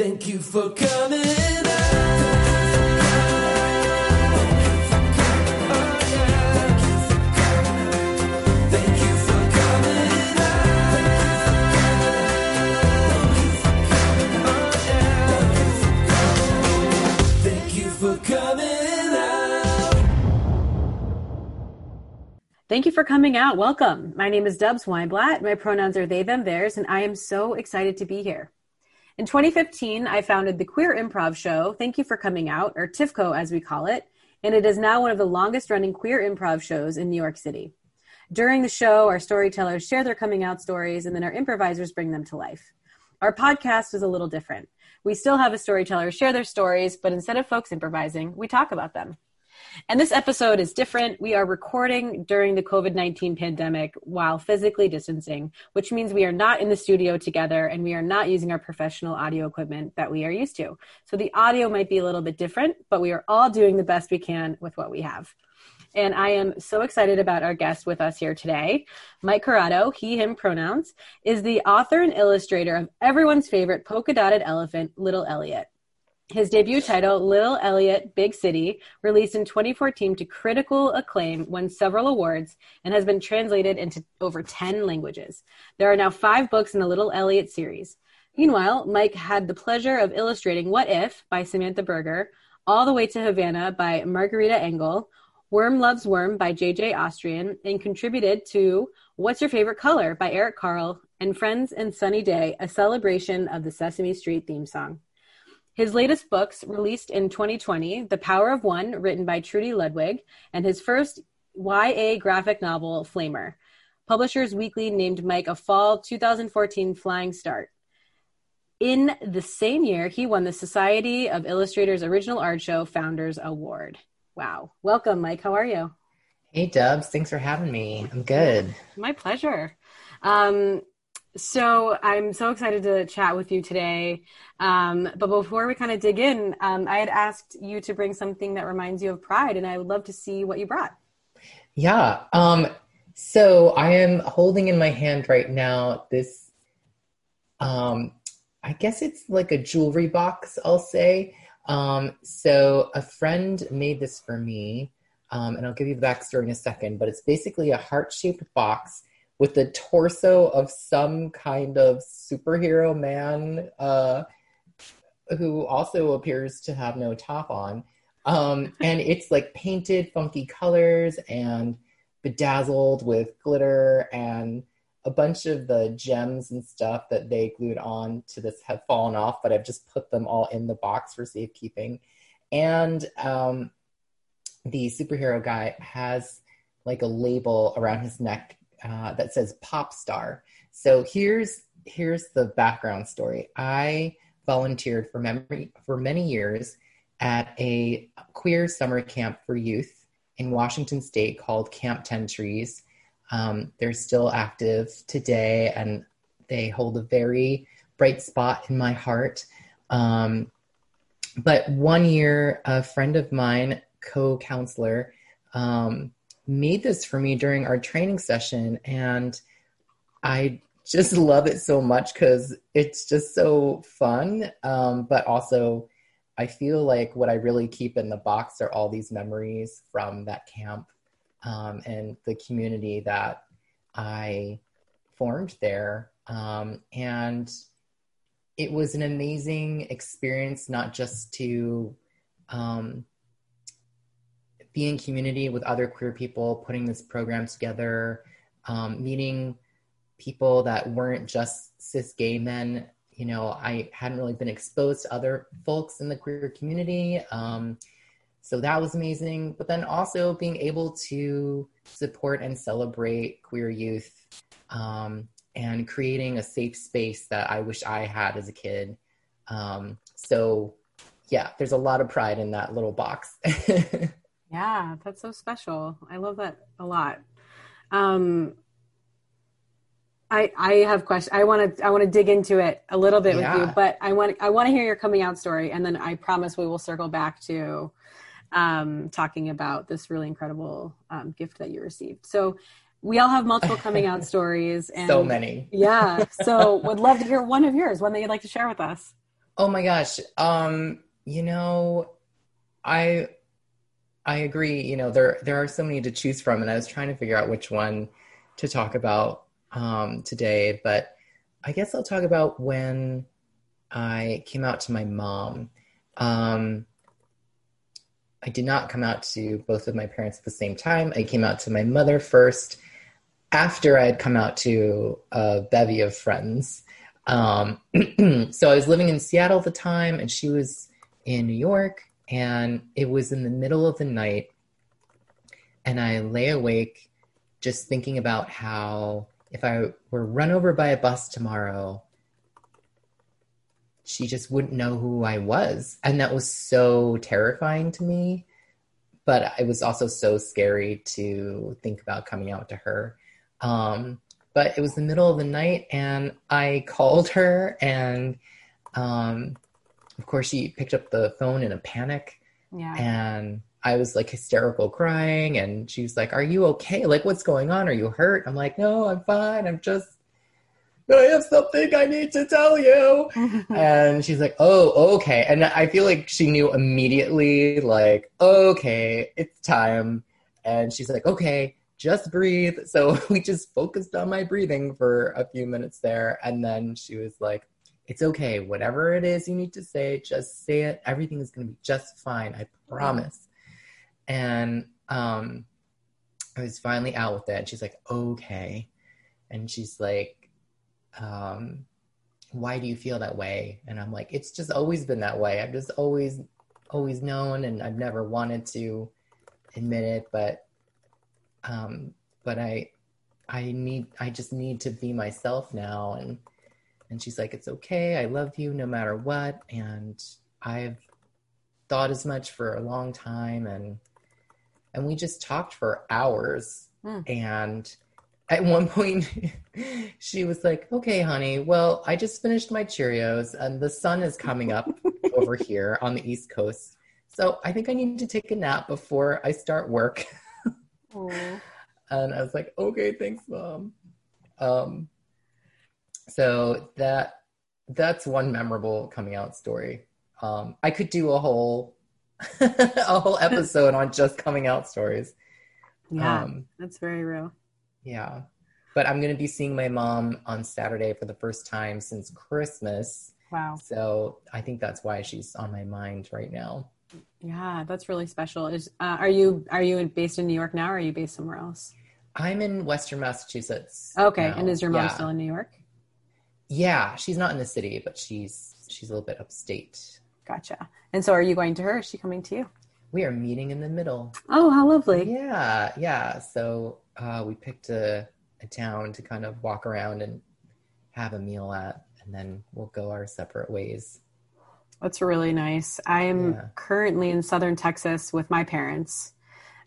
Thank you for coming Thank you for coming out. Welcome. My name is Dubs Weinblatt. My pronouns are they, them, theirs, and I am so excited to be here. In 2015, I founded the Queer Improv Show, Thank You for Coming Out, or TYFCO as we call it, and it is now one of the longest running queer improv shows in New York City. During the show, our storytellers share their coming out stories, and then our improvisers bring them to life. Our podcast is a little different. We still have a storyteller share their stories, but instead of folks improvising, we talk about them. And this episode is different. We are recording during the COVID 19 pandemic while physically distancing, which means we are not in the studio together and we are not using our professional audio equipment that we are used to. So the audio might be a little bit different, but we are all doing the best we can with what we have. And I am so excited about our guest with us here today. Mike Curato, he, him pronouns, is the author and illustrator of everyone's favorite polka dotted elephant, Little Elliot. His debut title, Little Elliot Big City, released in 2014 to critical acclaim, won several awards, and has been translated into over 10 languages. There are now five books in the Little Elliot series. Meanwhile, Mike had the pleasure of illustrating What If by Samantha Berger, All the Way to Havana by Margarita Engle, Worm Loves Worm by JJ Austrian, and contributed to What's Your Favorite Color by Eric Carle and Friends and Sunny Day, a celebration of the Sesame Street theme song. His latest books, released in 2020, The Power of One, written by Trudy Ludwig, and his first YA graphic novel, Flamer. Publishers Weekly named Mike a fall 2014 Flying Start. In the same year, he won the Society of Illustrators Original Art Show Founders Award. Wow. Welcome, Mike. How are you? Hey, Dubs. Thanks for having me. I'm good. My pleasure. Um, so I'm so excited to chat with you today. Um, but before we kind of dig in, um, I had asked you to bring something that reminds you of Pride, and I would love to see what you brought. Yeah. Um, so I am holding in my hand right now this. Um, I guess it's like a jewelry box. I'll say. Um, so a friend made this for me, um, and I'll give you the backstory in a second. But it's basically a heart-shaped box with the torso of some kind of superhero man uh, who also appears to have no top on. Um, and it's like painted funky colors and bedazzled with glitter and a bunch of the gems and stuff that they glued on to this have fallen off, but I've just put them all in the box for safekeeping. And um, the superhero guy has like a label around his neck uh, that says pop star. So here's here's the background story. I volunteered for memory for many years at a queer summer camp for youth in Washington State called Camp Ten Trees. Um, they're still active today, and they hold a very bright spot in my heart. Um, but one year, a friend of mine, co-counselor, um, made this for me during our training session and I just love it so much because it's just so fun. Um, but also, I feel like what I really keep in the box are all these memories from that camp um, and the community that I formed there. Um, and it was an amazing experience, not just to um, be in community with other queer people, putting this program together, um, meeting people that weren't just cis gay men. You know, I hadn't really been exposed to other folks in the queer community. Um, so that was amazing. But then also being able to support and celebrate queer youth um, and creating a safe space that I wish I had as a kid. Um, so, yeah, there's a lot of pride in that little box. Yeah, that's so special. I love that a lot. Um, I I have questions. I want to I want to dig into it a little bit yeah. with you, but I want I want to hear your coming out story, and then I promise we will circle back to um, talking about this really incredible um, gift that you received. So we all have multiple coming out stories, and so many. yeah. So would love to hear one of yours, one that you'd like to share with us. Oh my gosh. Um, you know, I I agree. You know, there there are so many to choose from, and I was trying to figure out which one to talk about um, today. But I guess I'll talk about when I came out to my mom. Um, I did not come out to both of my parents at the same time. I came out to my mother first after I had come out to a bevy of friends. Um, so I was living in Seattle at the time, and she was in New York, and it was in the middle of the night. And I lay awake just thinking about how if I were run over by a bus tomorrow, she just wouldn't know who I was. And that was so terrifying to me. But it was also so scary to think about coming out to her. Um, but it was the middle of the night, and I called her, and um, of course, she picked up the phone in a panic. Yeah. And I was like hysterical crying, and she was like, Are you okay? Like, what's going on? Are you hurt? I'm like, No, I'm fine. I'm just I have something I need to tell you. and she's like, oh, okay. And I feel like she knew immediately, like, okay, it's time. And she's like, okay, just breathe. So we just focused on my breathing for a few minutes there. And then she was like, it's okay. Whatever it is you need to say, just say it. Everything is going to be just fine. I promise. And um, I was finally out with it. She's like, okay. And she's like, um, why do you feel that way? And I'm like, it's just always been that way. I've just always, always known, and I've never wanted to admit it, but, um, but I, I need, I just need to be myself now. And, and she's like, it's okay. I love you no matter what. And I've thought as much for a long time. And, and we just talked for hours Mm. and, at one point she was like okay honey well i just finished my cheerios and the sun is coming up over here on the east coast so i think i need to take a nap before i start work and i was like okay thanks mom um so that that's one memorable coming out story um i could do a whole a whole episode on just coming out stories Yeah, um that's very real. Yeah. But I'm going to be seeing my mom on Saturday for the first time since Christmas. Wow. So I think that's why she's on my mind right now. Yeah, that's really special. Is uh, are you are you based in New York now, or are you based somewhere else? I'm in Western Massachusetts. Okay, now. and is your mom yeah. still in New York? Yeah, she's not in the city, but she's she's a little bit upstate. Gotcha. And so, are you going to her? Is she coming to you? We are meeting in the middle. Oh, how lovely! Yeah, yeah. So uh, we picked a, a town to kind of walk around and have a meal at, and then we'll go our separate ways. That's really nice. I'm Yeah. currently in southern Texas with my parents.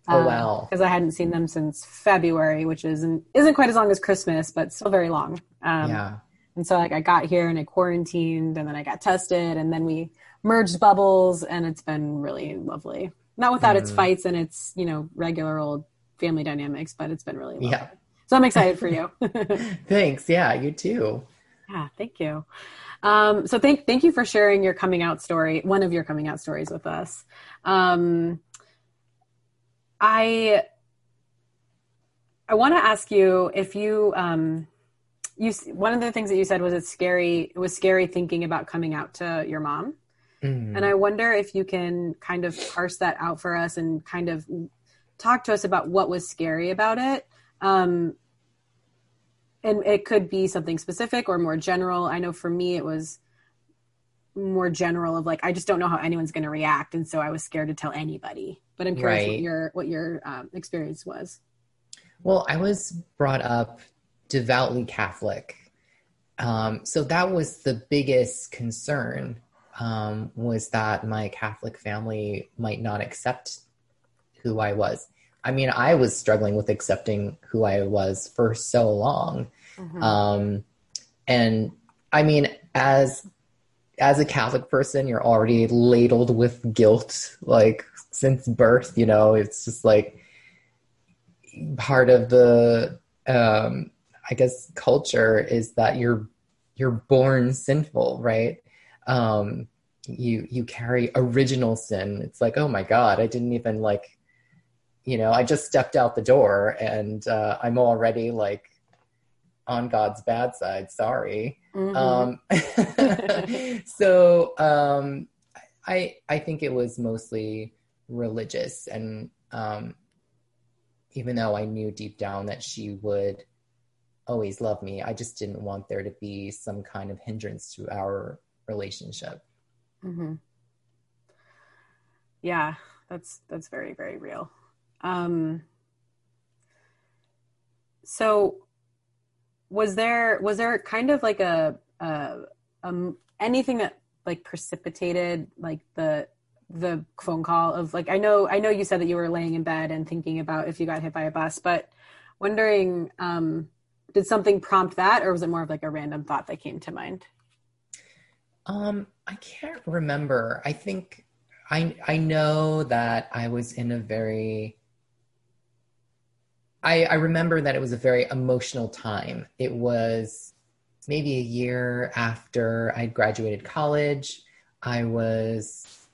Oh, wow. Because I hadn't seen them since February, which isn't isn't quite as long as Christmas, but still very long. Um, yeah. And so, like, I got here and I quarantined, and then I got tested, and then we merged bubbles, and it's been really lovely. Not without its Mm. fights and its you know regular old family dynamics, but it's been really lovely. Yeah. So I'm excited for you. Thanks. Yeah, you too. Yeah, thank you. Um, so thank thank you for sharing your coming out story, one of your coming out stories with us. Um, I I want to ask you if you um, you one of the things that you said was it's scary. It was scary thinking about coming out to your mom, Mm. and I wonder if you can kind of parse that out for us and kind of talk to us about what was scary about it. Um, and it could be something specific or more general. I know for me it was more general of like I just don't know how anyone's going to react, and so I was scared to tell anybody. But I'm curious what your what your um, experience was. Well, I was brought up devoutly Catholic. Um, so that was the biggest concern um, was that my Catholic family might not accept who I was. I mean, I was struggling with accepting who I was for so long. Um, and I mean, as as a Catholic person, you're already ladled with guilt, like since birth. You know, it's just like part of the, um, I guess, culture is that you're you're born sinful, right? um, you you carry original sin. It's like, oh my god, I didn't even like, you know, I just stepped out the door and uh, I'm already like on God's bad side. Sorry. Mhm. Um, so um, I I think it was mostly religious, and um, even though I knew deep down that she would always love me, I just didn't want there to be some kind of hindrance to our relationship. hmm Yeah, that's that's very very real. Um, so, was there was there kind of like a, a um anything that like precipitated like the the phone call of like I know I know you said that you were laying in bed and thinking about if you got hit by a bus, but wondering um did something prompt that or was it more of like a random thought that came to mind? Um, I can't remember. I think I I know that I was in a very I I remember that it was a very emotional time. It was maybe a year after I'd graduated college. I was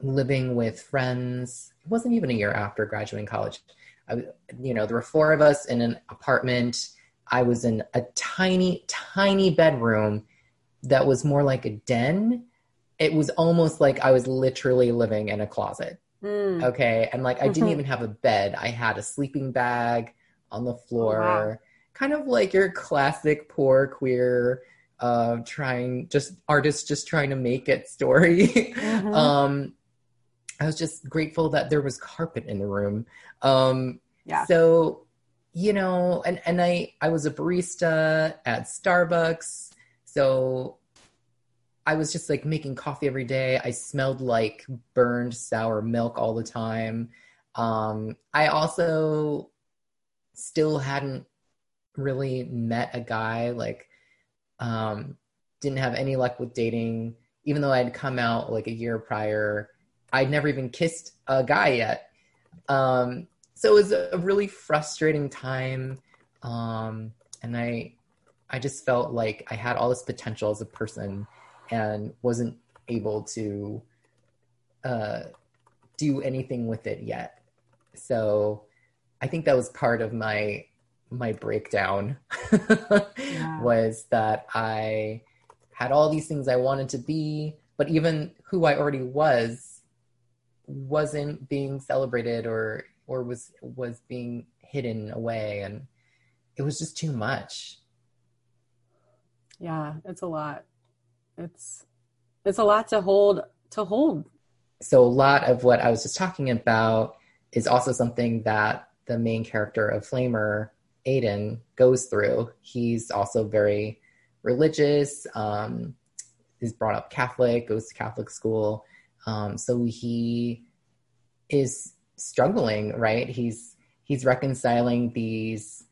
living with friends. It wasn't even a year after graduating college. I, you know, there were four of us in an apartment. I was in a tiny, tiny bedroom that was more like a den. It was almost like I was literally living in a closet. Mm. Okay. And like I didn't even have a bed. I had a sleeping bag on the floor. wow. Kind of like your classic poor queer uh trying just artists just trying to make it story. Mhm. um I was just grateful that there was carpet in the room. Um Yeah. so you know, and and I I was a barista at Starbucks. So I was just like making coffee every day. I smelled like burned sour milk all the time. Um, I also still hadn't really met a guy, like, um, didn't have any luck with dating, even though I'd come out like a year prior. I'd never even kissed a guy yet. Um, so it was a really frustrating time. Um, and I, I just felt like I had all this potential as a person and wasn't able to uh, do anything with it yet. So I think that was part of my my breakdown Yeah. was that I had all these things I wanted to be, but even who I already was wasn't being celebrated or or was was being hidden away and it was just too much. Yeah, it's a lot. It's it's a lot to hold to hold. so a lot of what I was just talking about is also something that the main character of Flamer, Aiden, goes through. He's also very religious, um, is brought up Catholic, goes to Catholic school. Um, so he is struggling, right? He's he's reconciling these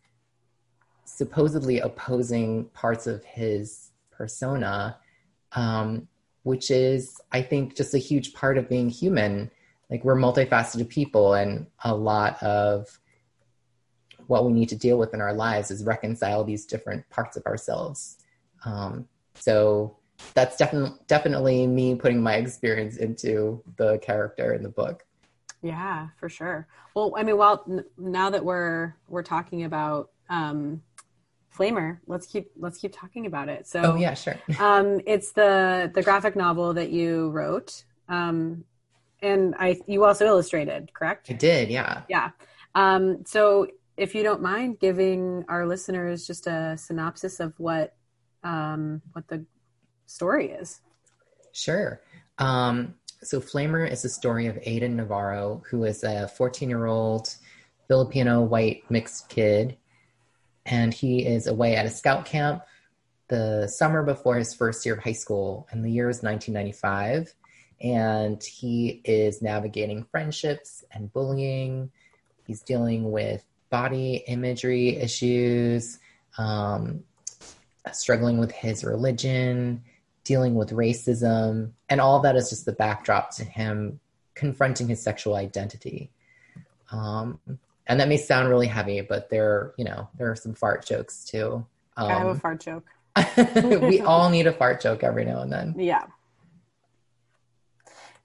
supposedly opposing parts of his persona um, which is i think just a huge part of being human. Like we're multifaceted people and a lot of what we need to deal with in our lives is reconcile these different parts of ourselves. Um, so that's definitely definitely me putting my experience into the character in the book Yeah, for sure. Well, I mean, while n- now that we're we're talking about um, Flamer, let's keep let's keep talking about it. So, oh yeah sure um, it's the the graphic novel that you wrote, um, and I you also illustrated, correct? i did yeah Yeah. Um, so, if you don't mind giving our listeners just a synopsis of what um, what the story is. Sure. Um, so Flamer is the story of Aiden Navarro, who is a 14 year old Filipino white mixed kid. And he is away at a scout camp the summer before his first year of high school. And the year is 1995. And he is navigating friendships and bullying. He's dealing with body imagery issues, um, struggling with his religion, dealing with racism, and all that is just the backdrop to him confronting his sexual identity. Um, and that may sound really heavy, but there, you know, there are some fart jokes too. I have a Um, fart joke. we all need a fart joke every now and then. Yeah.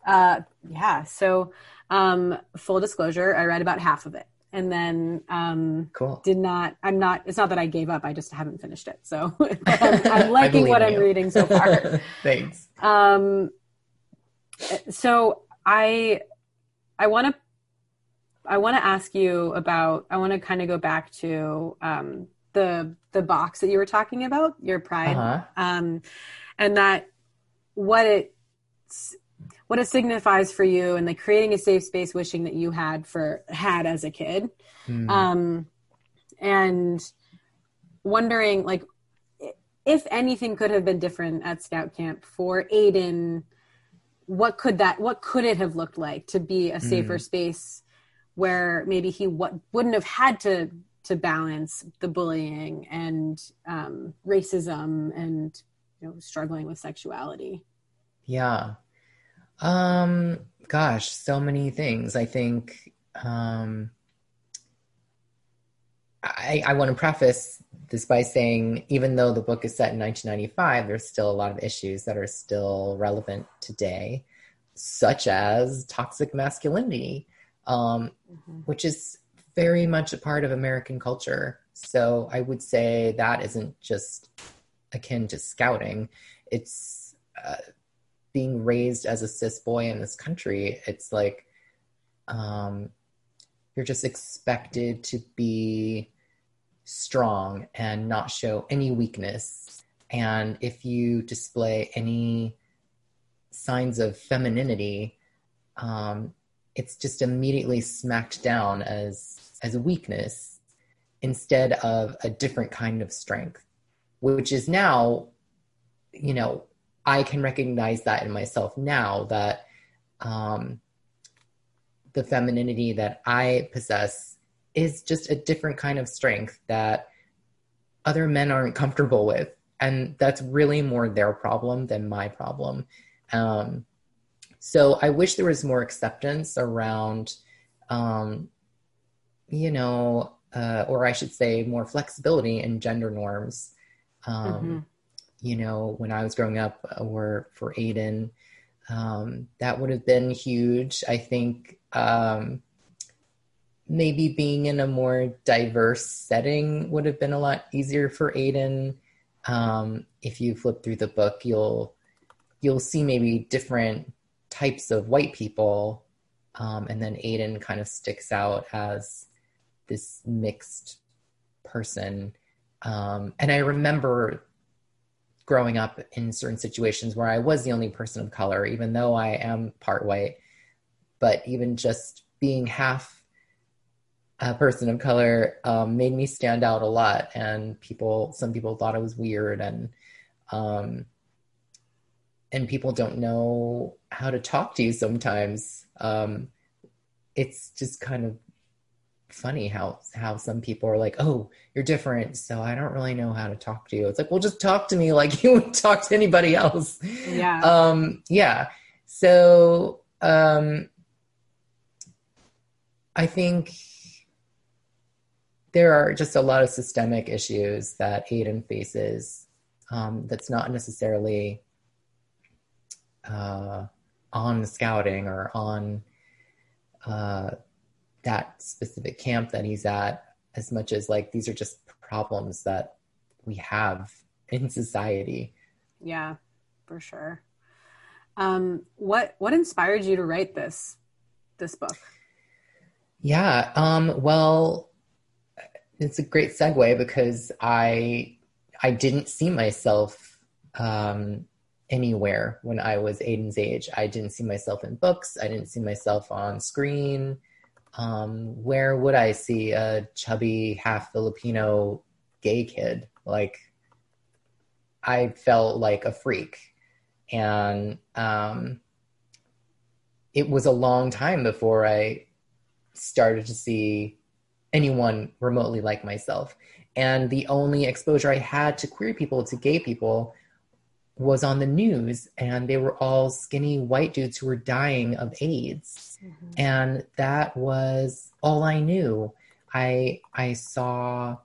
Uh, yeah. So, um, full disclosure, I read about half of it and then um, cool. did not. I'm not. It's not that I gave up. I just haven't finished it. So I'm, I'm liking what I'm reading so far. Thanks. Um, so I I want to I want to ask you about. I want to kind of go back to um, the the box that you were talking about, your pride, Uh-huh. um, and that what it what it signifies for you, and like creating a safe space, wishing that you had for had as a kid, Hmm. um, and wondering like if anything could have been different at Scout Camp for Aiden. What could that? What could it have looked like to be a safer space where maybe he what wouldn't have had to to balance the bullying and um, racism and you know struggling with sexuality. Yeah. Um gosh, so many things. I think um I I want to preface this by saying even though the book is set in 1995, there's still a lot of issues that are still relevant today, such as toxic masculinity, um, which is very much a part of American culture. So I would say that isn't just akin to scouting. It's uh, being raised as a cis boy in this country. It's like um, you're just expected to be strong and not show any weakness. And if you display any signs of femininity, um, it's just immediately smacked down as as a weakness instead of a different kind of strength, which is now, you know, I can recognize that in myself now that um, the femininity that I possess is just a different kind of strength that other men aren't comfortable with. And that's really more their problem than my problem. Um, so I wish there was more acceptance around, um, you know, uh, or I should say more flexibility in gender norms. Um, Mhm. You know, when I was growing up, uh, or for Aiden, um, that would have been huge. I think um, maybe being in a more diverse setting would have been a lot easier for Aiden. Um, if you flip through the book, you'll you'll see maybe different types of white people, um, and then Aiden kind of sticks out as this mixed person. Um, and I remember growing up in certain situations where I was the only person of color, even though I am part white. But even just being half a person of color um, made me stand out a lot, and people, some people thought it was weird, and um, and people don't know how to talk to you sometimes. Um, it's just kind of funny how how some people are like, "Oh, you're different, so I don't really know how to talk to you." It's like, well, just talk to me like you would talk to anybody else. Yeah. Um, yeah. So um, I think there are just a lot of systemic issues that Aiden faces. Um, that's not necessarily uh, on scouting or on uh, that specific camp that he's at as much as like these are just problems that we have in society Yeah, for sure. Um, what what inspired you to write this this book? yeah um well it's a great segue because i i didn't see myself um anywhere when i was aiden's age i didn't see myself in books i didn't see myself on screen um where would i see a chubby half filipino gay kid like i felt like a freak and um it was a long time before i started to see anyone remotely like myself. And the only exposure I had to queer people, to gay people, was on the news, and they were all skinny white dudes who were dying of AIDS. Mm-hmm. And that was all I knew. I I saw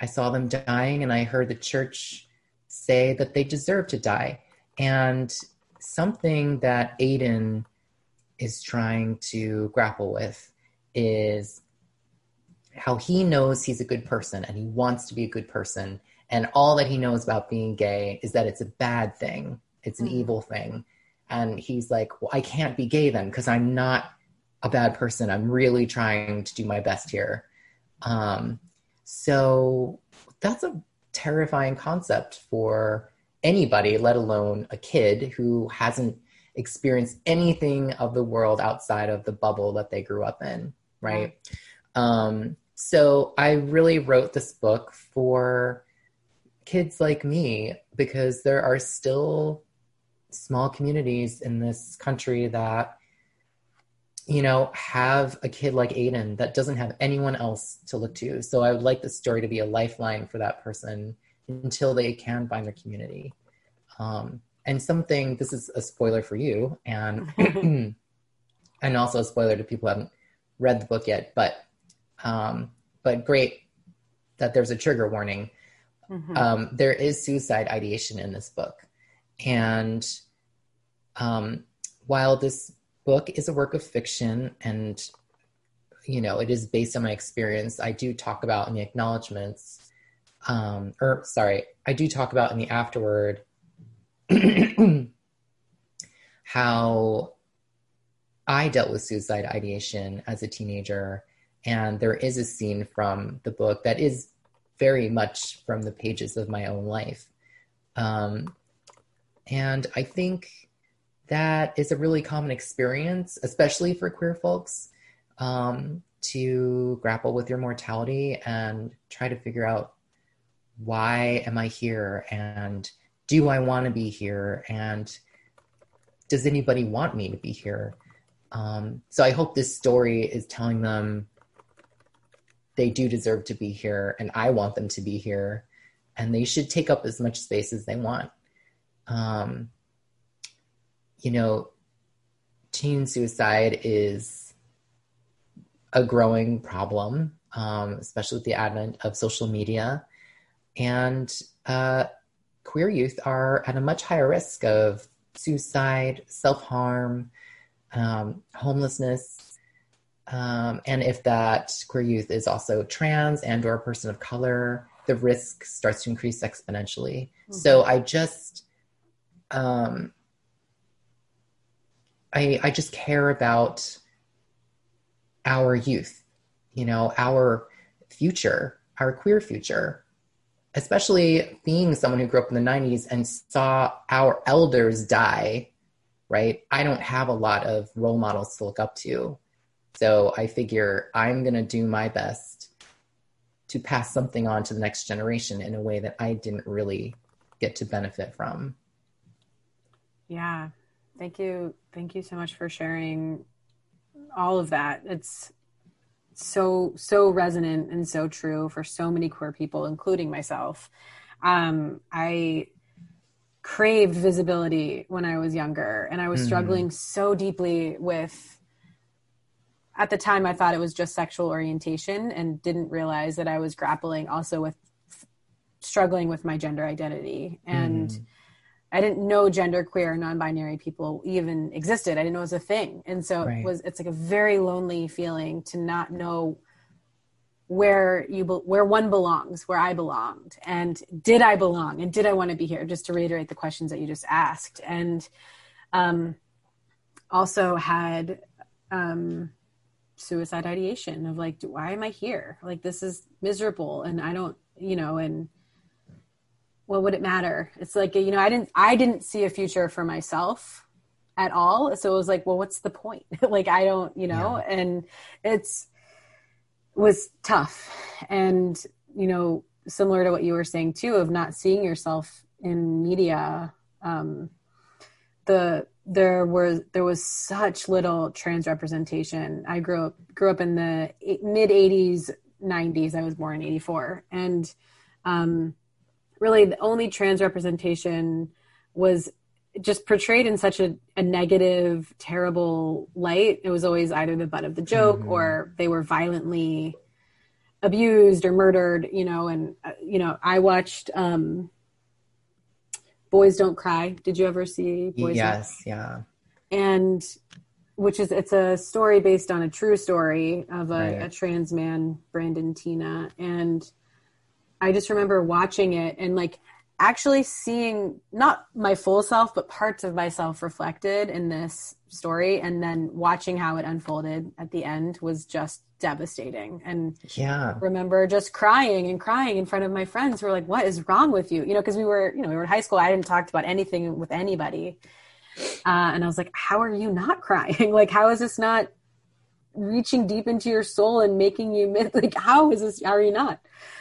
I saw them dying and I heard the church say that they deserve to die. And something that Aiden is trying to grapple with is how he knows he's a good person and he wants to be a good person. And all that he knows about being gay is that it's a bad thing, it's an mm-hmm. evil thing. And he's like, Well, I can't be gay then because I'm not a bad person. I'm really trying to do my best here. Um, so that's a terrifying concept for anybody, let alone a kid who hasn't experienced anything of the world outside of the bubble that they grew up in, right? Um, so I really wrote this book for kids like me because there are still small communities in this country that you know have a kid like aiden that doesn't have anyone else to look to. So i would like the story to be a lifeline for that person until they can find their community. Um, and something this is a spoiler for you and and also a spoiler to people who haven't read the book yet but um, but great that there's a trigger warning mm-hmm. um, there is suicide ideation in this book and um, while this book is a work of fiction and you know it is based on my experience i do talk about in the acknowledgments um, or sorry i do talk about in the afterword how I dealt with suicide ideation as a teenager. And there is a scene from the book that is very much from the pages of my own life. Um, and I think that is a really common experience, especially for queer folks, um, to grapple with your mortality and try to figure out why am I here and do I want to be here? And does anybody want me to be here? Um, so I hope this story is telling them they do deserve to be here and I want them to be here and they should take up as much space as they want. Um, you know, teen suicide is a growing problem, um, especially with the advent of social media. And uh, queer youth are at a much higher risk of suicide, self harm, um, homelessness. Um, and if that queer youth is also trans and or a person of color, the risk starts to increase exponentially. Mm-hmm. So I just, um, I, I just care about our youth, you know, our future, our queer future especially being someone who grew up in the 90s and saw our elders die, right? I don't have a lot of role models to look up to. So I figure I'm going to do my best to pass something on to the next generation in a way that I didn't really get to benefit from. Yeah. Thank you. Thank you so much for sharing all of that. It's so so resonant and so true for so many queer people including myself um, i craved visibility when i was younger and i was mm. struggling so deeply with at the time i thought it was just sexual orientation and didn't realize that i was grappling also with struggling with my gender identity and mm I didn't know genderqueer non-binary people even existed. I didn't know it was a thing. And so right. it was it's like a very lonely feeling to not know where you where one belongs, where I belonged. And did I belong? And did I want to be here? Just to reiterate the questions that you just asked. And um also had um suicide ideation of like why am I here? Like this is miserable and I don't, you know, and what would it matter? It's like, you know, I didn't, I didn't see a future for myself at all. So it was like, well, what's the point? like, I don't, you know, yeah. and it's, was tough. And, you know, similar to what you were saying too, of not seeing yourself in media, um, the, there was there was such little trans representation. I grew up grew up in the mid '80s, '90s. I was born in '84, and um, really the only trans representation was just portrayed in such a, a negative, terrible light. It was always either the butt of the joke mm-hmm. or they were violently abused or murdered, you know. And, uh, you know, I watched um, Boys Don't Cry. Did you ever see Boys? Don't Cry? Yes, yeah. And which is it's a story based on a true story of a, Right. a trans man, Brandon Teena, and I just remember watching it and like actually seeing not my full self but parts of myself reflected in this story and then watching how it unfolded at the end was just devastating. And Yeah. remember just crying and crying in front of my friends who were like what is wrong with you? You know because we were you know we were in high school. I didn't talk about anything with anybody. Uh, and i was like how are you not crying? Like how is this not reaching deep into your soul and making you like how is this how are you not?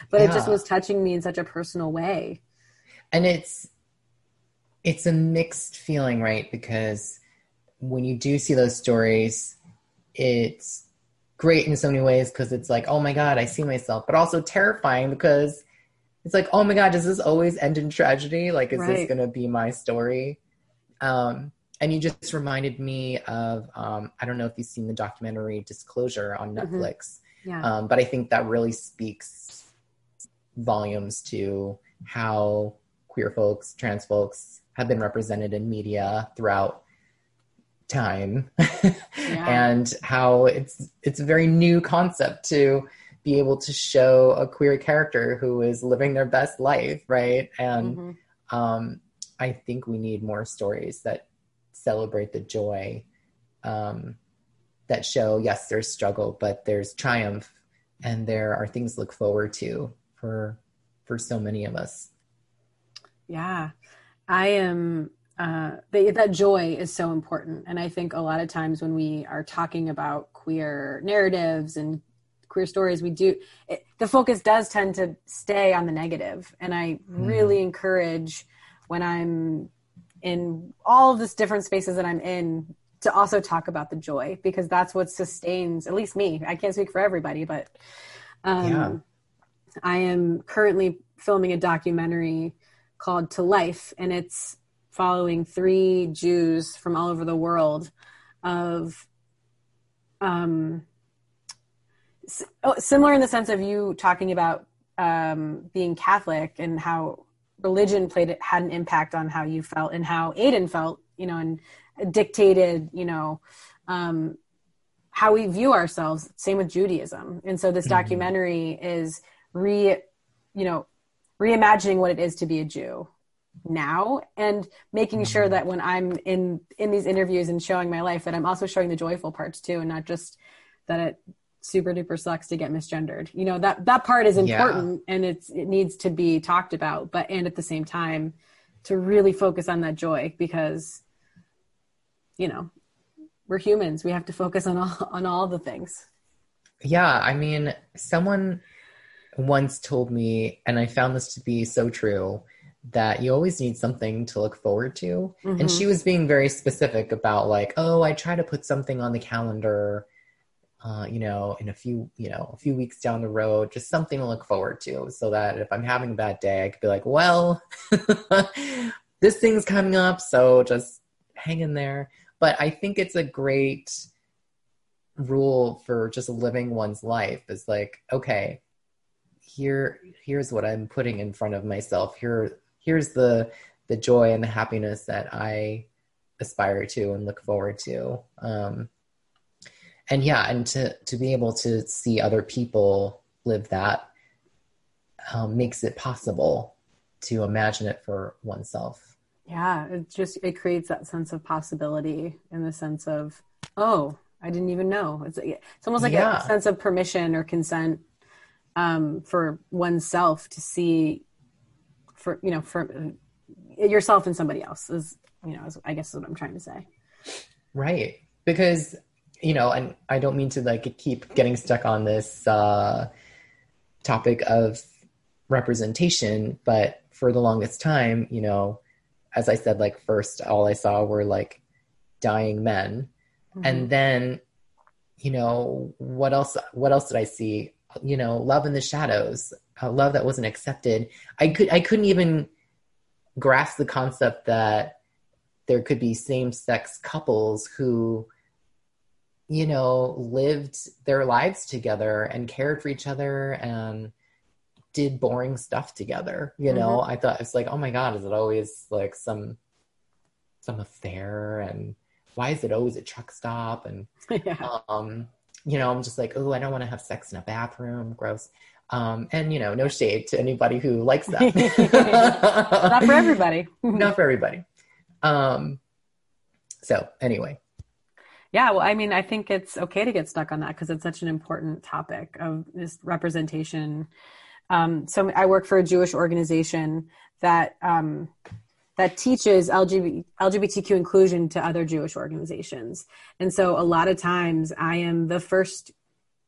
But it just was touching me in such a personal way. And it's it's a mixed feeling right? Because when you do see those stories it's great in so many ways because it's like oh my god i see myself but also terrifying because it's like oh my god does this always end in tragedy? Like is this going to be my story? Um and you just reminded me of um i don't know if you've seen the documentary disclosure on Mhm. netflix yeah. um, but I think that really speaks volumes to how queer folks, trans folks have been represented in media throughout time, and how it's it's a very new concept to be able to show a queer character who is living their best life, right? And Mhm. um, I think we need more stories that celebrate the joy um, that show yes, there's struggle, but there's triumph, and there are things to look forward to for for so many of us. Yeah, I am. Uh, that that joy is so important, and I think a lot of times when we are talking about queer narratives and queer stories, we do it, the focus does tend to stay on the negative. and I really encourage when I'm in all of this different spaces that I'm in to also talk about the joy because that's what sustains at least me. I can't speak for everybody, but um, Yeah. I am currently filming a documentary called To Life, and it's following three Jews from all over the world of um, s- oh, similar in the sense of you talking about um, being Catholic and how religion played it had an impact on how you felt and how Aiden felt, you know, and dictated, you know, um, how we view ourselves. Same with Judaism, and so this Mhm. documentary is re, you know, reimagining what it is to be a Jew now and making sure Mhm. that when I'm in in these interviews and showing my life that I'm also showing the joyful parts too and not just that it super duper sucks to get misgendered. You know, that that part is Yeah. important and it's it needs to be talked about, but and at the same time to really focus on that joy because you know, we're humans. We have to focus on all on all the things. Yeah, I mean, someone once told me, and I found this to be so true, that you always need something to look forward to. And Mhm. she was being very specific about, like, oh, I try to put something on the calendar, uh, you know, in a few, you know, a few weeks down the road, just something to look forward to, so that if I'm having a bad day, I could be like, well, this thing's coming up, so just hang in there. But I think it's a great rule for just living one's life is like okay here here's what i'm putting in front of myself here here's the the joy and the happiness that i aspire to and look forward to um and yeah and to to be able to see other people live that um, makes it possible to imagine it for oneself Yeah, it just it creates that sense of possibility in the sense of, oh, I didn't even know. It's it's almost like Yeah. a sense of permission or consent um, for oneself to see, for you know, for yourself and somebody else is you know, is, I guess is what I'm trying to say. Right. Because, you know, and I don't mean to like keep getting stuck on this uh, topic of representation, but for the longest time, you know, as I said, like first, all I saw were like dying men. Mm-hmm. And then, you know, what else, what else did I see? You know, love in the shadows, uh, love that wasn't accepted. I could, I couldn't even grasp the concept that there could be same-sex couples who you know lived their lives together and cared for each other and did boring stuff together. You know, I thought it's like, oh my god, is it always like some some affair and why is it always a truck stop and yeah. um you know i'm just like oh i don't want to have sex in a bathroom gross um and you know no shade to anybody who likes that Not for everybody. not for everybody um so anyway Yeah, well, I mean, I think it's okay to get stuck on that because it's such an important topic of this representation. Um, so I work for a Jewish organization that um, that teaches LGBT, LGBTQ inclusion to other Jewish organizations, and so a lot of times I am the first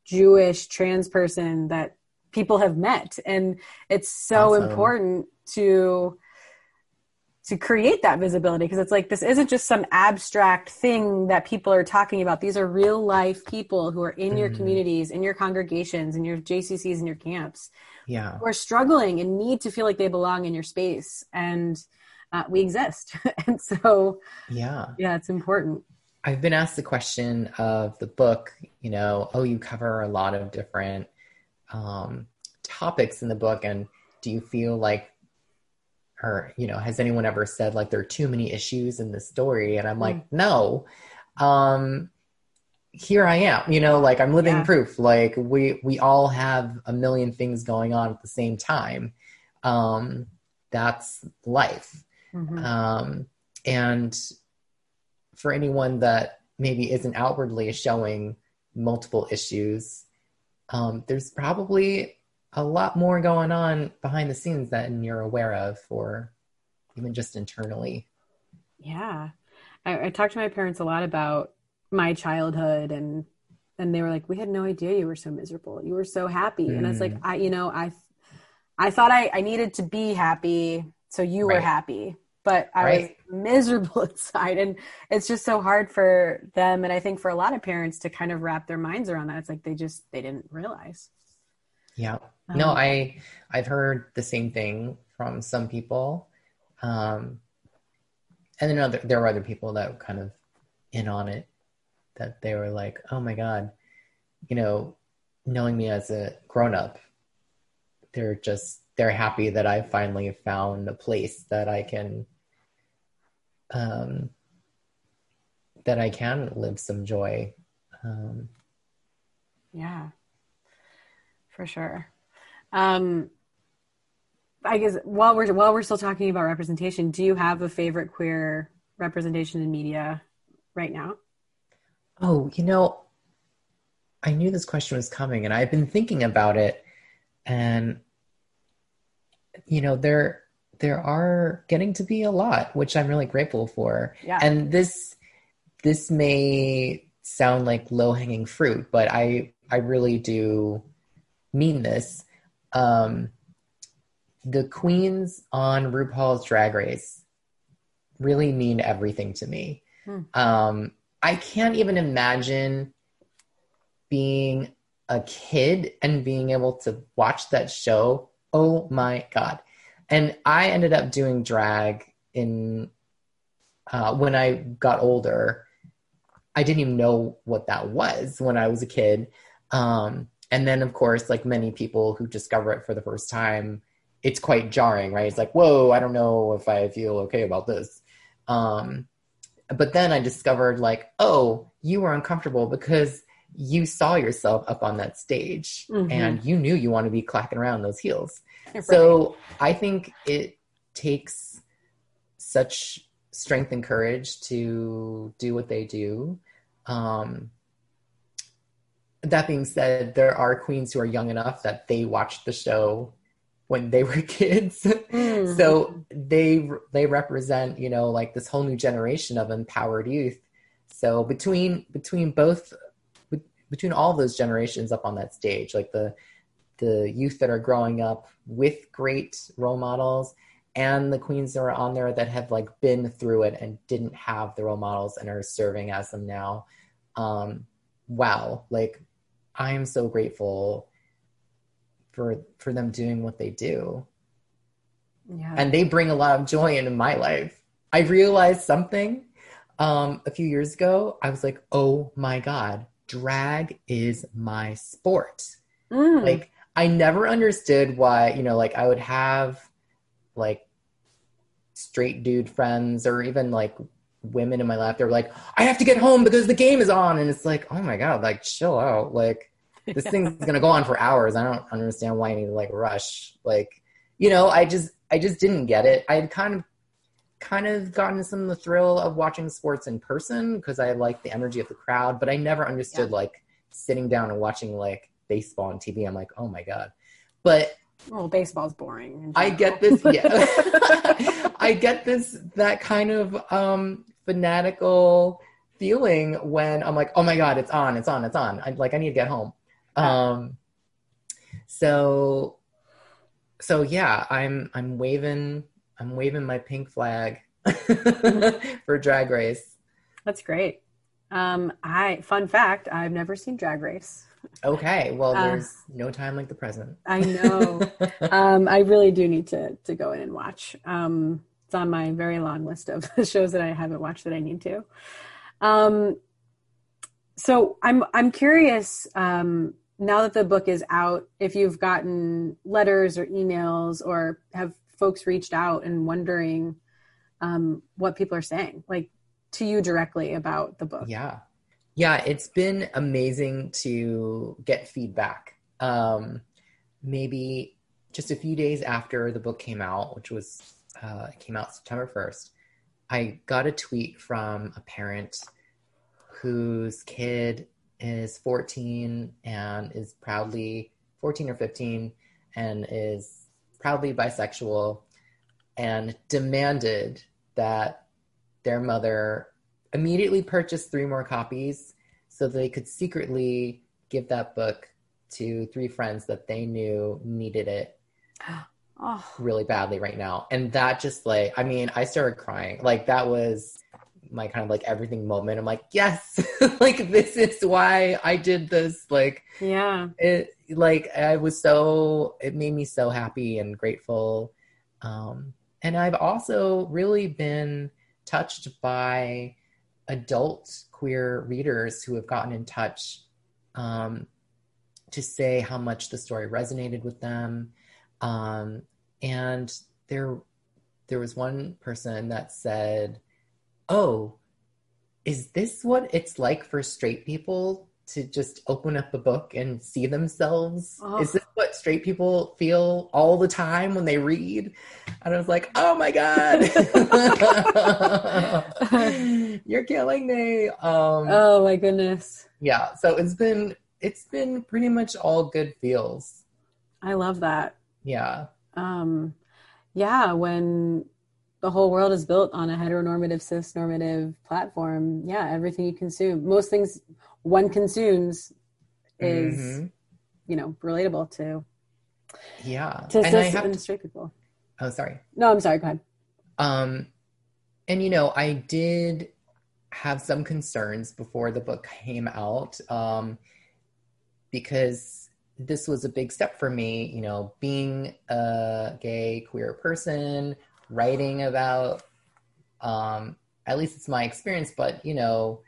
Jewish trans person that people have met, and it's so Awesome. important to to create that visibility because it's like this isn't just some abstract thing that people are talking about. These are real life people who are in your Mhm. communities in your congregations in your jccs and your camps yeah. who are struggling and need to feel like they belong in your space. And uh, we exist. And so yeah. yeah it's important. I've been asked the question of the book, you know, oh, you cover a lot of different um, topics in the book, and do you feel like, or, you know, has anyone ever said like there are too many issues in the story? And I'm like, no. Um, here I am, you know, like I'm living Yeah. proof. Like we we all have a million things going on at the same time. Um, that's life. Mhm. Um, and for anyone that maybe isn't outwardly showing multiple issues, um, there's probably a lot more going on behind the scenes that you're aware of, or even just internally. yeah I, I talked to my parents a lot about my childhood and and they were like we had no idea you were so miserable you were so happy and i was like Mm. i you know i i thought i i needed to be happy so you were happy but i Right. was miserable inside and it's just so hard for them and i think for a lot of parents to kind of wrap their minds around that it's like they just they didn't realize Yeah. No, Um, I I've heard the same thing from some people, um, and then other, there were other people that were kind of in on it, that they were like, "Oh my god," you know, knowing me as a grown up, they're just they're happy that I finally found a place that I can, um, that I can live some joy. Um, Yeah, for sure. Um, I guess while we're while we're still talking about representation, do you have a favorite queer representation in media right now? Oh, you know, I knew this question was coming and I've been thinking about it and you know, there there are getting to be a lot, which I'm really grateful for. Yeah. And this this may sound like low-hanging fruit, but I I really do mean this. Um the queens on RuPaul's Drag Race really mean everything to me. Hmm. Um I can't even imagine being a kid and being able to watch that show. Oh my god. And I ended up doing drag in uh, when I got older. I didn't even know what that was when I was a kid. Um, and then, of course, like many people who discover it for the first time, it's quite jarring, right? It's like, whoa, I don't know if I feel okay about this. Um, but then I discovered, like, oh, you were uncomfortable because you saw yourself up on that stage Mhm. and you knew you want to be clacking around those heels. Right. So I think it takes such strength and courage to do what they do. Um, that being said, there are queens who are young enough that they watched the show when they were kids. Mm. so they they represent, you know, like this whole new generation of empowered youth. So between between both between all those generations up on that stage, like the the youth that are growing up with great role models and the queens that are on there that have like been through it and didn't have the role models and are serving as them now. Um wow. Like i am so grateful for for them doing what they do. Yeah. and they bring a lot of joy into my life. I realized something um a few years ago. I was like oh my god drag is my sport. Mm. like I never understood why, you know, like I would have like straight dude friends or even like women in my life. They were like, I have to get home because the game is on. And it's like, oh my God, like chill out. Like this yeah. thing's going to go on for hours. I don't understand why I need to like rush. Like, you know, I just, I just didn't get it. I had kind of, kind of gotten some of the thrill of watching sports in person because I like the energy of the crowd, but I never understood yeah. like sitting down and watching like baseball on TV. I'm like, oh my God. But well, baseball's boring. I get this. Yeah, I get this that kind of um, fanatical feeling when I'm like, oh my god, it's on, it's on, it's on. I like I need to get home. Um, so, so yeah, I'm I'm waving I'm waving my pink flag for Drag Race. That's great. Um, I fun fact, I've never seen Drag Race. Okay, well, uh, there's uh, no time like the present. I know. um, I really do need to to go in and watch. Um, it's on my very long list of shows that I haven't watched that I need to. Um, so I'm I'm curious um, now that the book is out, if you've gotten letters or emails or have folks reached out and wondering um, what people are saying, like to you directly about the book. Yeah. Yeah, it's been amazing to get feedback. Um, maybe just a few days after the book came out, which was uh, it came out September 1st, I got a tweet from a parent whose kid is 14 and is proudly 14 or 15 and is proudly bisexual and demanded that their mother immediately purchased three more copies so they could secretly give that book to three friends that they knew needed it oh. really badly right now. And that just like, I mean, I started crying. Like that was my kind of like everything moment. I'm like, yes, like this is why I did this. Like, yeah, it like I was so, it made me so happy and grateful. Um, and I've also really been touched by adult queer readers who have gotten in touch um, to say how much the story resonated with them. Um, and there, there was one person that said, "Oh, is this what it's like for straight people to just open up a book and see themselves? Oh. Is this what straight people feel all the time when they read? And I was like, oh my God, you're killing me. Um, oh my goodness. Yeah. So it's been, it's been pretty much all good feels. I love that. Yeah. Um, yeah. When the whole world is built on a heteronormative, cis normative platform, yeah, everything you consume, most things, one consumes is mm-hmm. you know relatable to yeah. to and cis and straight people. Oh sorry. No i'm sorry. Go ahead. Um and you know i did have some concerns before the book came out um because this was a big step for me you know being a gay queer person writing about um at least it's my experience but you know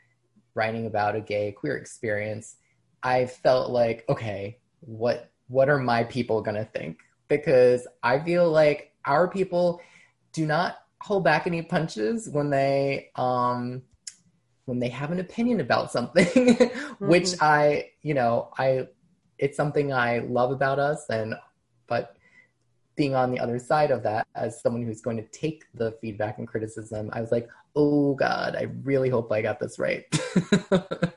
writing about a gay queer experience, I felt like, okay, what what are my people gonna think? Because I feel like our people do not hold back any punches when they um when they have an opinion about something, mm-hmm. which I, you know, I it's something I love about us and but being on the other side of that as someone who's going to take the feedback and criticism, I was like, oh God, I really hope I got this right.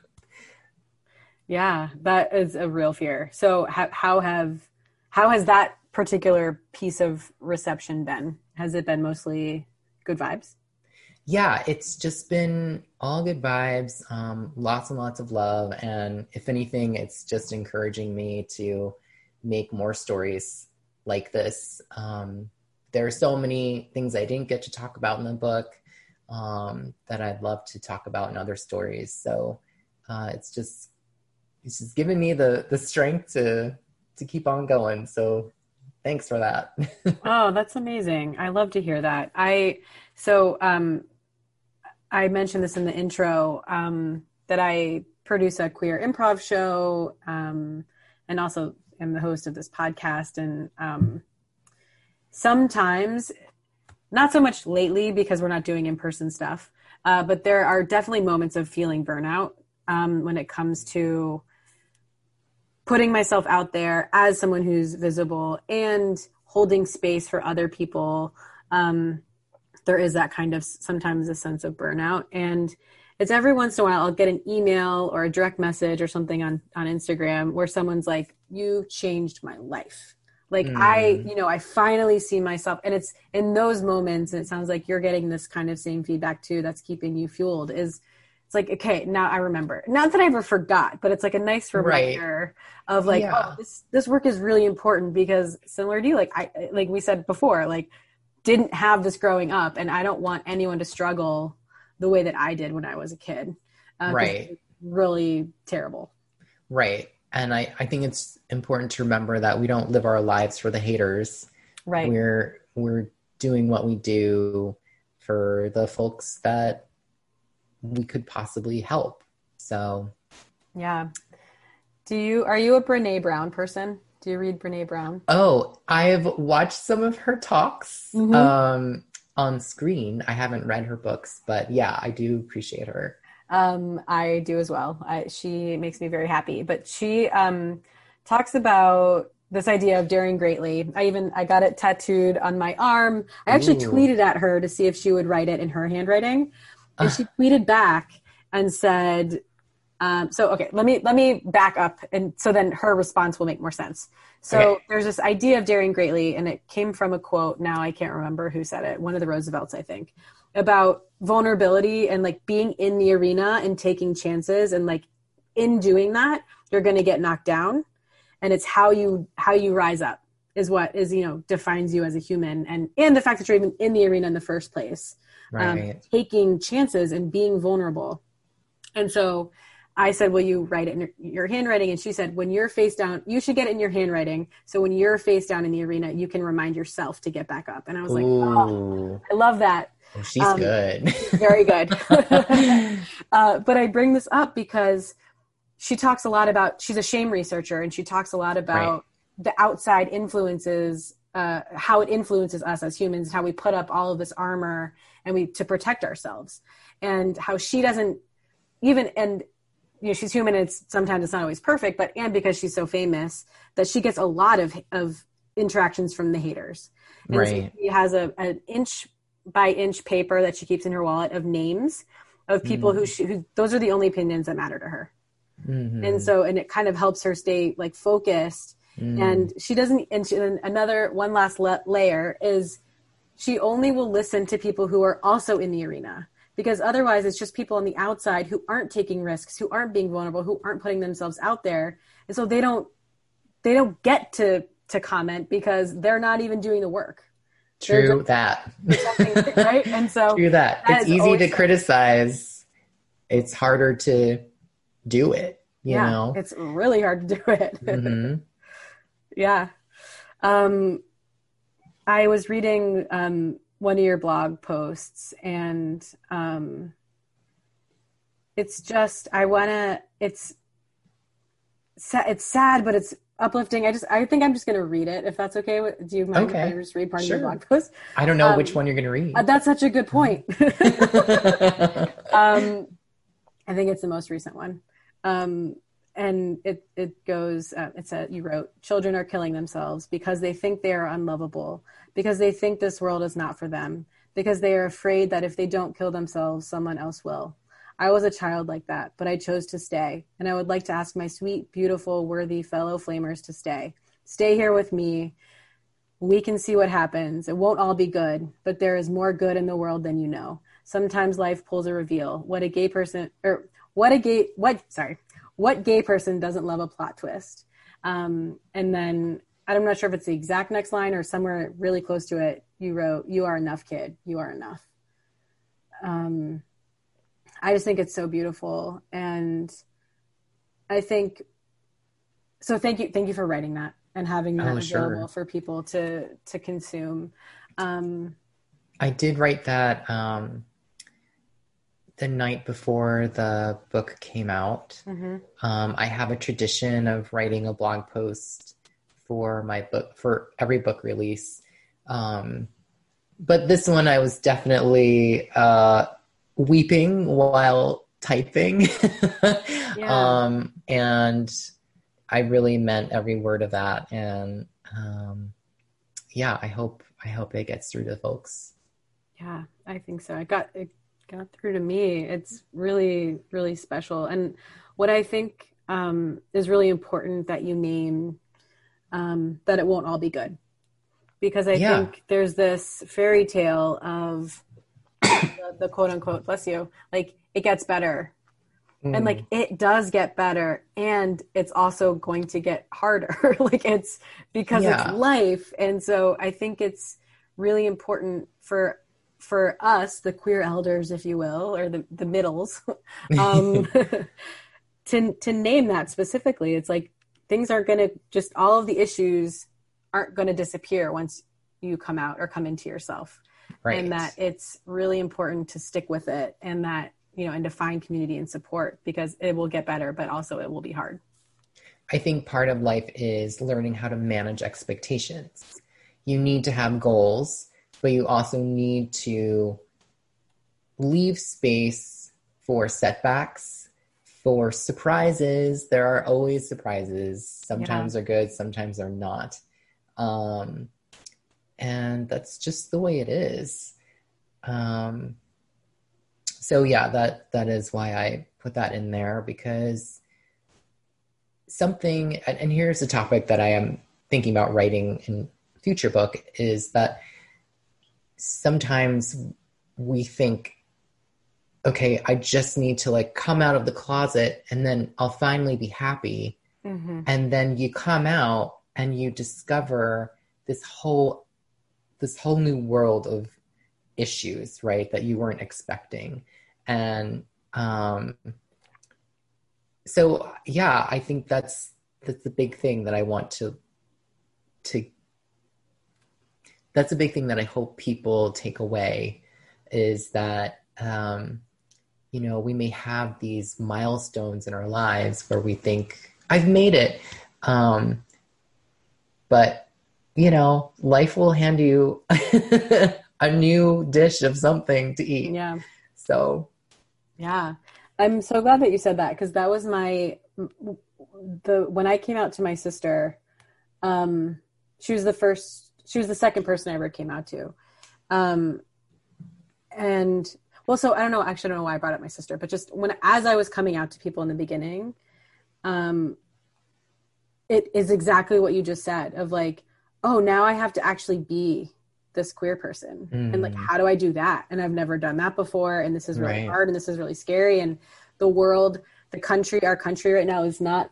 yeah, that is a real fear. So how, how have how has that particular piece of reception been? Has it been mostly good vibes? Yeah, it's just been all good vibes, um, lots and lots of love, and if anything, it's just encouraging me to make more stories like this. Um, there are so many things I didn't get to talk about in the book um, that I'd love to talk about in other stories. So uh, it's just it's just given me the the strength to to keep on going. So thanks for that. oh, that's amazing. I love to hear that. I so um, I mentioned this in the intro um, that I produce a queer improv show um, and also am the host of this podcast, and um, sometimes, not so much lately because we're not doing in person stuff, uh, but there are definitely moments of feeling burnout um, when it comes to putting myself out there as someone who's visible and holding space for other people. Um, there is that kind of sometimes a sense of burnout and it's every once in a while I'll get an email or a direct message or something on on Instagram where someone's like, "You changed my life." Like mm. I, you know, I finally see myself, and it's in those moments, and it sounds like you're getting this kind of same feedback too. That's keeping you fueled. Is it's like okay, now I remember. Not that I ever forgot, but it's like a nice reminder right. of like, yeah. oh, this this work is really important because similar to you, like I like we said before, like didn't have this growing up, and I don't want anyone to struggle the way that I did when I was a kid. Uh, right. Really terrible. Right. And I, I think it's important to remember that we don't live our lives for the haters. Right. We're we're doing what we do for the folks that we could possibly help. So Yeah. Do you are you a Brene Brown person? Do you read Brene Brown? Oh, I've watched some of her talks. Mm-hmm. Um on screen. I haven't read her books, but yeah, I do appreciate her. Um, I do as well. I, she makes me very happy. But she um, talks about this idea of daring greatly. I even I got it tattooed on my arm. I actually Ooh. tweeted at her to see if she would write it in her handwriting, and uh. she tweeted back and said, um, "So okay, let me let me back up, and so then her response will make more sense." So okay. there's this idea of daring greatly, and it came from a quote. Now I can't remember who said it. One of the Roosevelts, I think, about vulnerability and like being in the arena and taking chances, and like in doing that, you're going to get knocked down, and it's how you how you rise up is what is you know defines you as a human, and and the fact that you're even in the arena in the first place, um, right. um, taking chances and being vulnerable, and so I said, Will you write it in your handwriting? And she said, When you're face down, you should get it in your handwriting. So when you're face down in the arena, you can remind yourself to get back up. And I was like, Oh, I love that. Oh, she's um, good. very good. uh, but I bring this up because she talks a lot about, she's a shame researcher, and she talks a lot about right. the outside influences, uh, how it influences us as humans, how we put up all of this armor and we to protect ourselves, and how she doesn't even, and you know she's human and it's sometimes it's not always perfect but and because she's so famous that she gets a lot of of interactions from the haters and right. so she has a an inch by inch paper that she keeps in her wallet of names of people mm. who, she, who those are the only opinions that matter to her mm-hmm. and so and it kind of helps her stay like focused mm. and she doesn't and, she, and another one last la- layer is she only will listen to people who are also in the arena because otherwise it's just people on the outside who aren't taking risks who aren't being vulnerable who aren't putting themselves out there. And so they don't they don't get to to comment because they're not even doing the work. True that. right? And so true that, that it's easy to criticize. It's harder to do it you yeah, know? it's really hard to do it. Mm-hmm. yeah. Um i was reading um one of your blog posts and um, it's just i want to it's it's sad but it's uplifting. I just i think i'm just going to read it if that's okay do you mind okay. if i just read part sure. of your blog post? I don't know um, which one you're going to read. uh, that's such a good point. Um, i think it's the most recent one. Um, and it it goes uh, it said you wrote children are killing themselves because they think they are unlovable because they think this world is not for them because they are afraid that if they don't kill themselves someone else will. I was a child like that but i chose to stay. And i would like to ask my sweet beautiful worthy fellow flamers to stay. Stay here with me. We can see what happens. It won't all be good but there is more good in the world than you know. Sometimes life pulls a reveal. What a gay person or what a gay what sorry what gay person doesn't love a plot twist? Um, and then I'm not sure if it's the exact next line or somewhere really close to it. You wrote, "You are enough, kid. You are enough." Um, I just think it's so beautiful, and I think so. Thank you, thank you for writing that and having that oh, available sure. for people to to consume. Um, I did write that um, the night before the book came out. Mm-hmm. Um, I have a tradition of writing a blog post for my book for every book release. Um, but this one I was definitely uh, weeping while typing. yeah. um, and I really meant every word of that. And um, yeah, I hope I hope it gets through to folks. Yeah, I think so. I got it got through to me. It's really, really special. And what I think um, is really important that you name um, that it won't all be good. Because I yeah. think there's this fairy tale of the, the quote unquote, bless you, like it gets better. Mm. And like it does get better and it's also going to get harder. like it's because yeah. it's life. And so I think it's really important for for us, the queer elders, if you will, or the, the middles, um, to, to name that specifically. It's like things aren't going to just, all of the issues aren't going to disappear once you come out or come into yourself. Right. And that it's really important to stick with it and that, you know, and to find community and support because it will get better, but also it will be hard. I think part of life is learning how to manage expectations. You need to have goals but you also need to leave space for setbacks, for surprises. There are always surprises. Sometimes yeah. they're good, sometimes they're not. Um, and that's just the way it is. Um, so yeah, that that is why I put that in there because something and, and here's a topic that I am thinking about writing in future book is that sometimes we think okay i just need to like come out of the closet and then i'll finally be happy mm-hmm. and then you come out and you discover this whole this whole new world of issues right that you weren't expecting and um so yeah i think that's that's the big thing that i want to to that's a big thing that I hope people take away is that um, you know we may have these milestones in our lives where we think I've made it, um, but you know life will hand you a new dish of something to eat. Yeah. So. Yeah, I'm so glad that you said that because that was my the when I came out to my sister. Um, she was the first she was the second person I ever came out to. Um, and well, so I don't know, actually, I don't know why I brought up my sister, but just when, as I was coming out to people in the beginning, um, it is exactly what you just said of like, oh, now I have to actually be this queer person. Mm. And like, mm. how do I do that? And I've never done that before. And this is really right. hard and this is really scary. And the world, the country, our country right now is not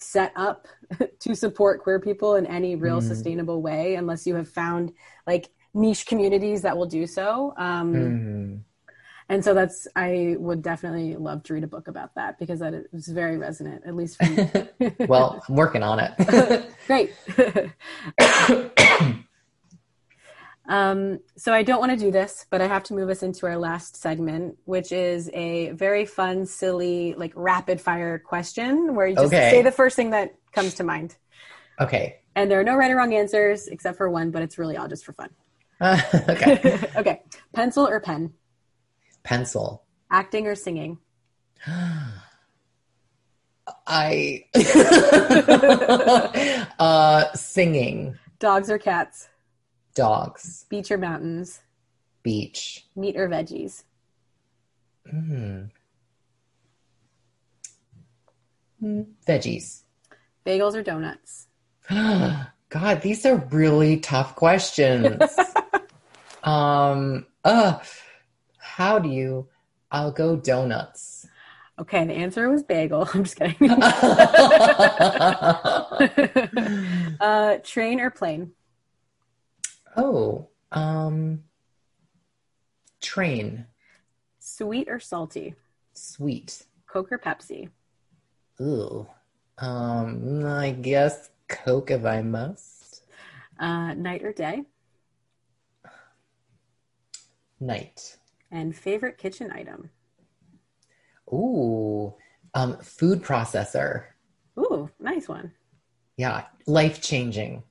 set up to support queer people in any real mm. sustainable way unless you have found like niche communities that will do so. Um, mm. And so that's, I would definitely love to read a book about that because that is very resonant, at least for me. well, I'm working on it. Great. Um, so I don't want to do this, but I have to move us into our last segment, which is a very fun, silly, like rapid fire question where you just okay. say the first thing that comes to mind. Okay. And there are no right or wrong answers except for one, but it's really all just for fun. Uh, okay. okay. Pencil or pen? Pencil. Acting or singing? I uh, singing. Dogs or cats? Dogs. Beach or mountains? Beach. Meat or veggies? Mm. Veggies. Bagels or donuts? God, these are really tough questions. um, uh, how do you? I'll go donuts. Okay, the answer was bagel. I'm just kidding. uh, train or plane? Oh, um, train. Sweet or salty? Sweet. Coke or Pepsi? Ooh. Um, I guess Coke if I must. Uh, night or day? Night. And favorite kitchen item? Ooh, um, food processor. Ooh, nice one. yeah, life changing.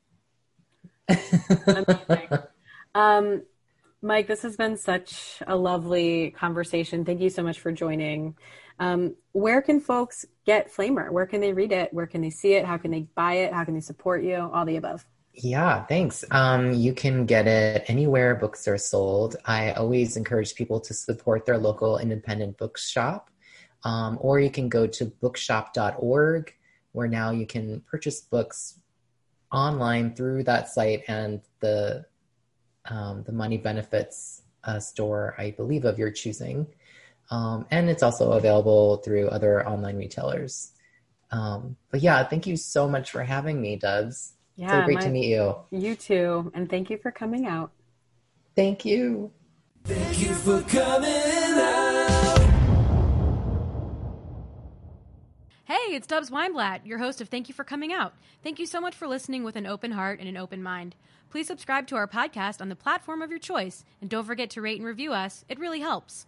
Um, Mike, this has been such a lovely conversation. Thank you so much for joining. Um, where can folks get Flamer? Where can they read it? Where can they see it? How can they buy it? How can they support you? All the above. Yeah, thanks. Um, you can get it anywhere books are sold. I always encourage people to support their local independent bookshop, um, or you can go to bookshop.org, where now you can purchase books online through that site, and the um, the money benefits a store, I believe, of your choosing. Um, and it's also available through other online retailers. Um, but yeah, thank you so much for having me, Dubs. Yeah, so great my, to meet you. You too, and thank you for coming out. Thank you. Thank you for coming out. Hey, it's Dubs Weinblatt, your host of Thank You for Coming Out. Thank you so much for listening with an open heart and an open mind. Please subscribe to our podcast on the platform of your choice, and don't forget to rate and review us. It really helps.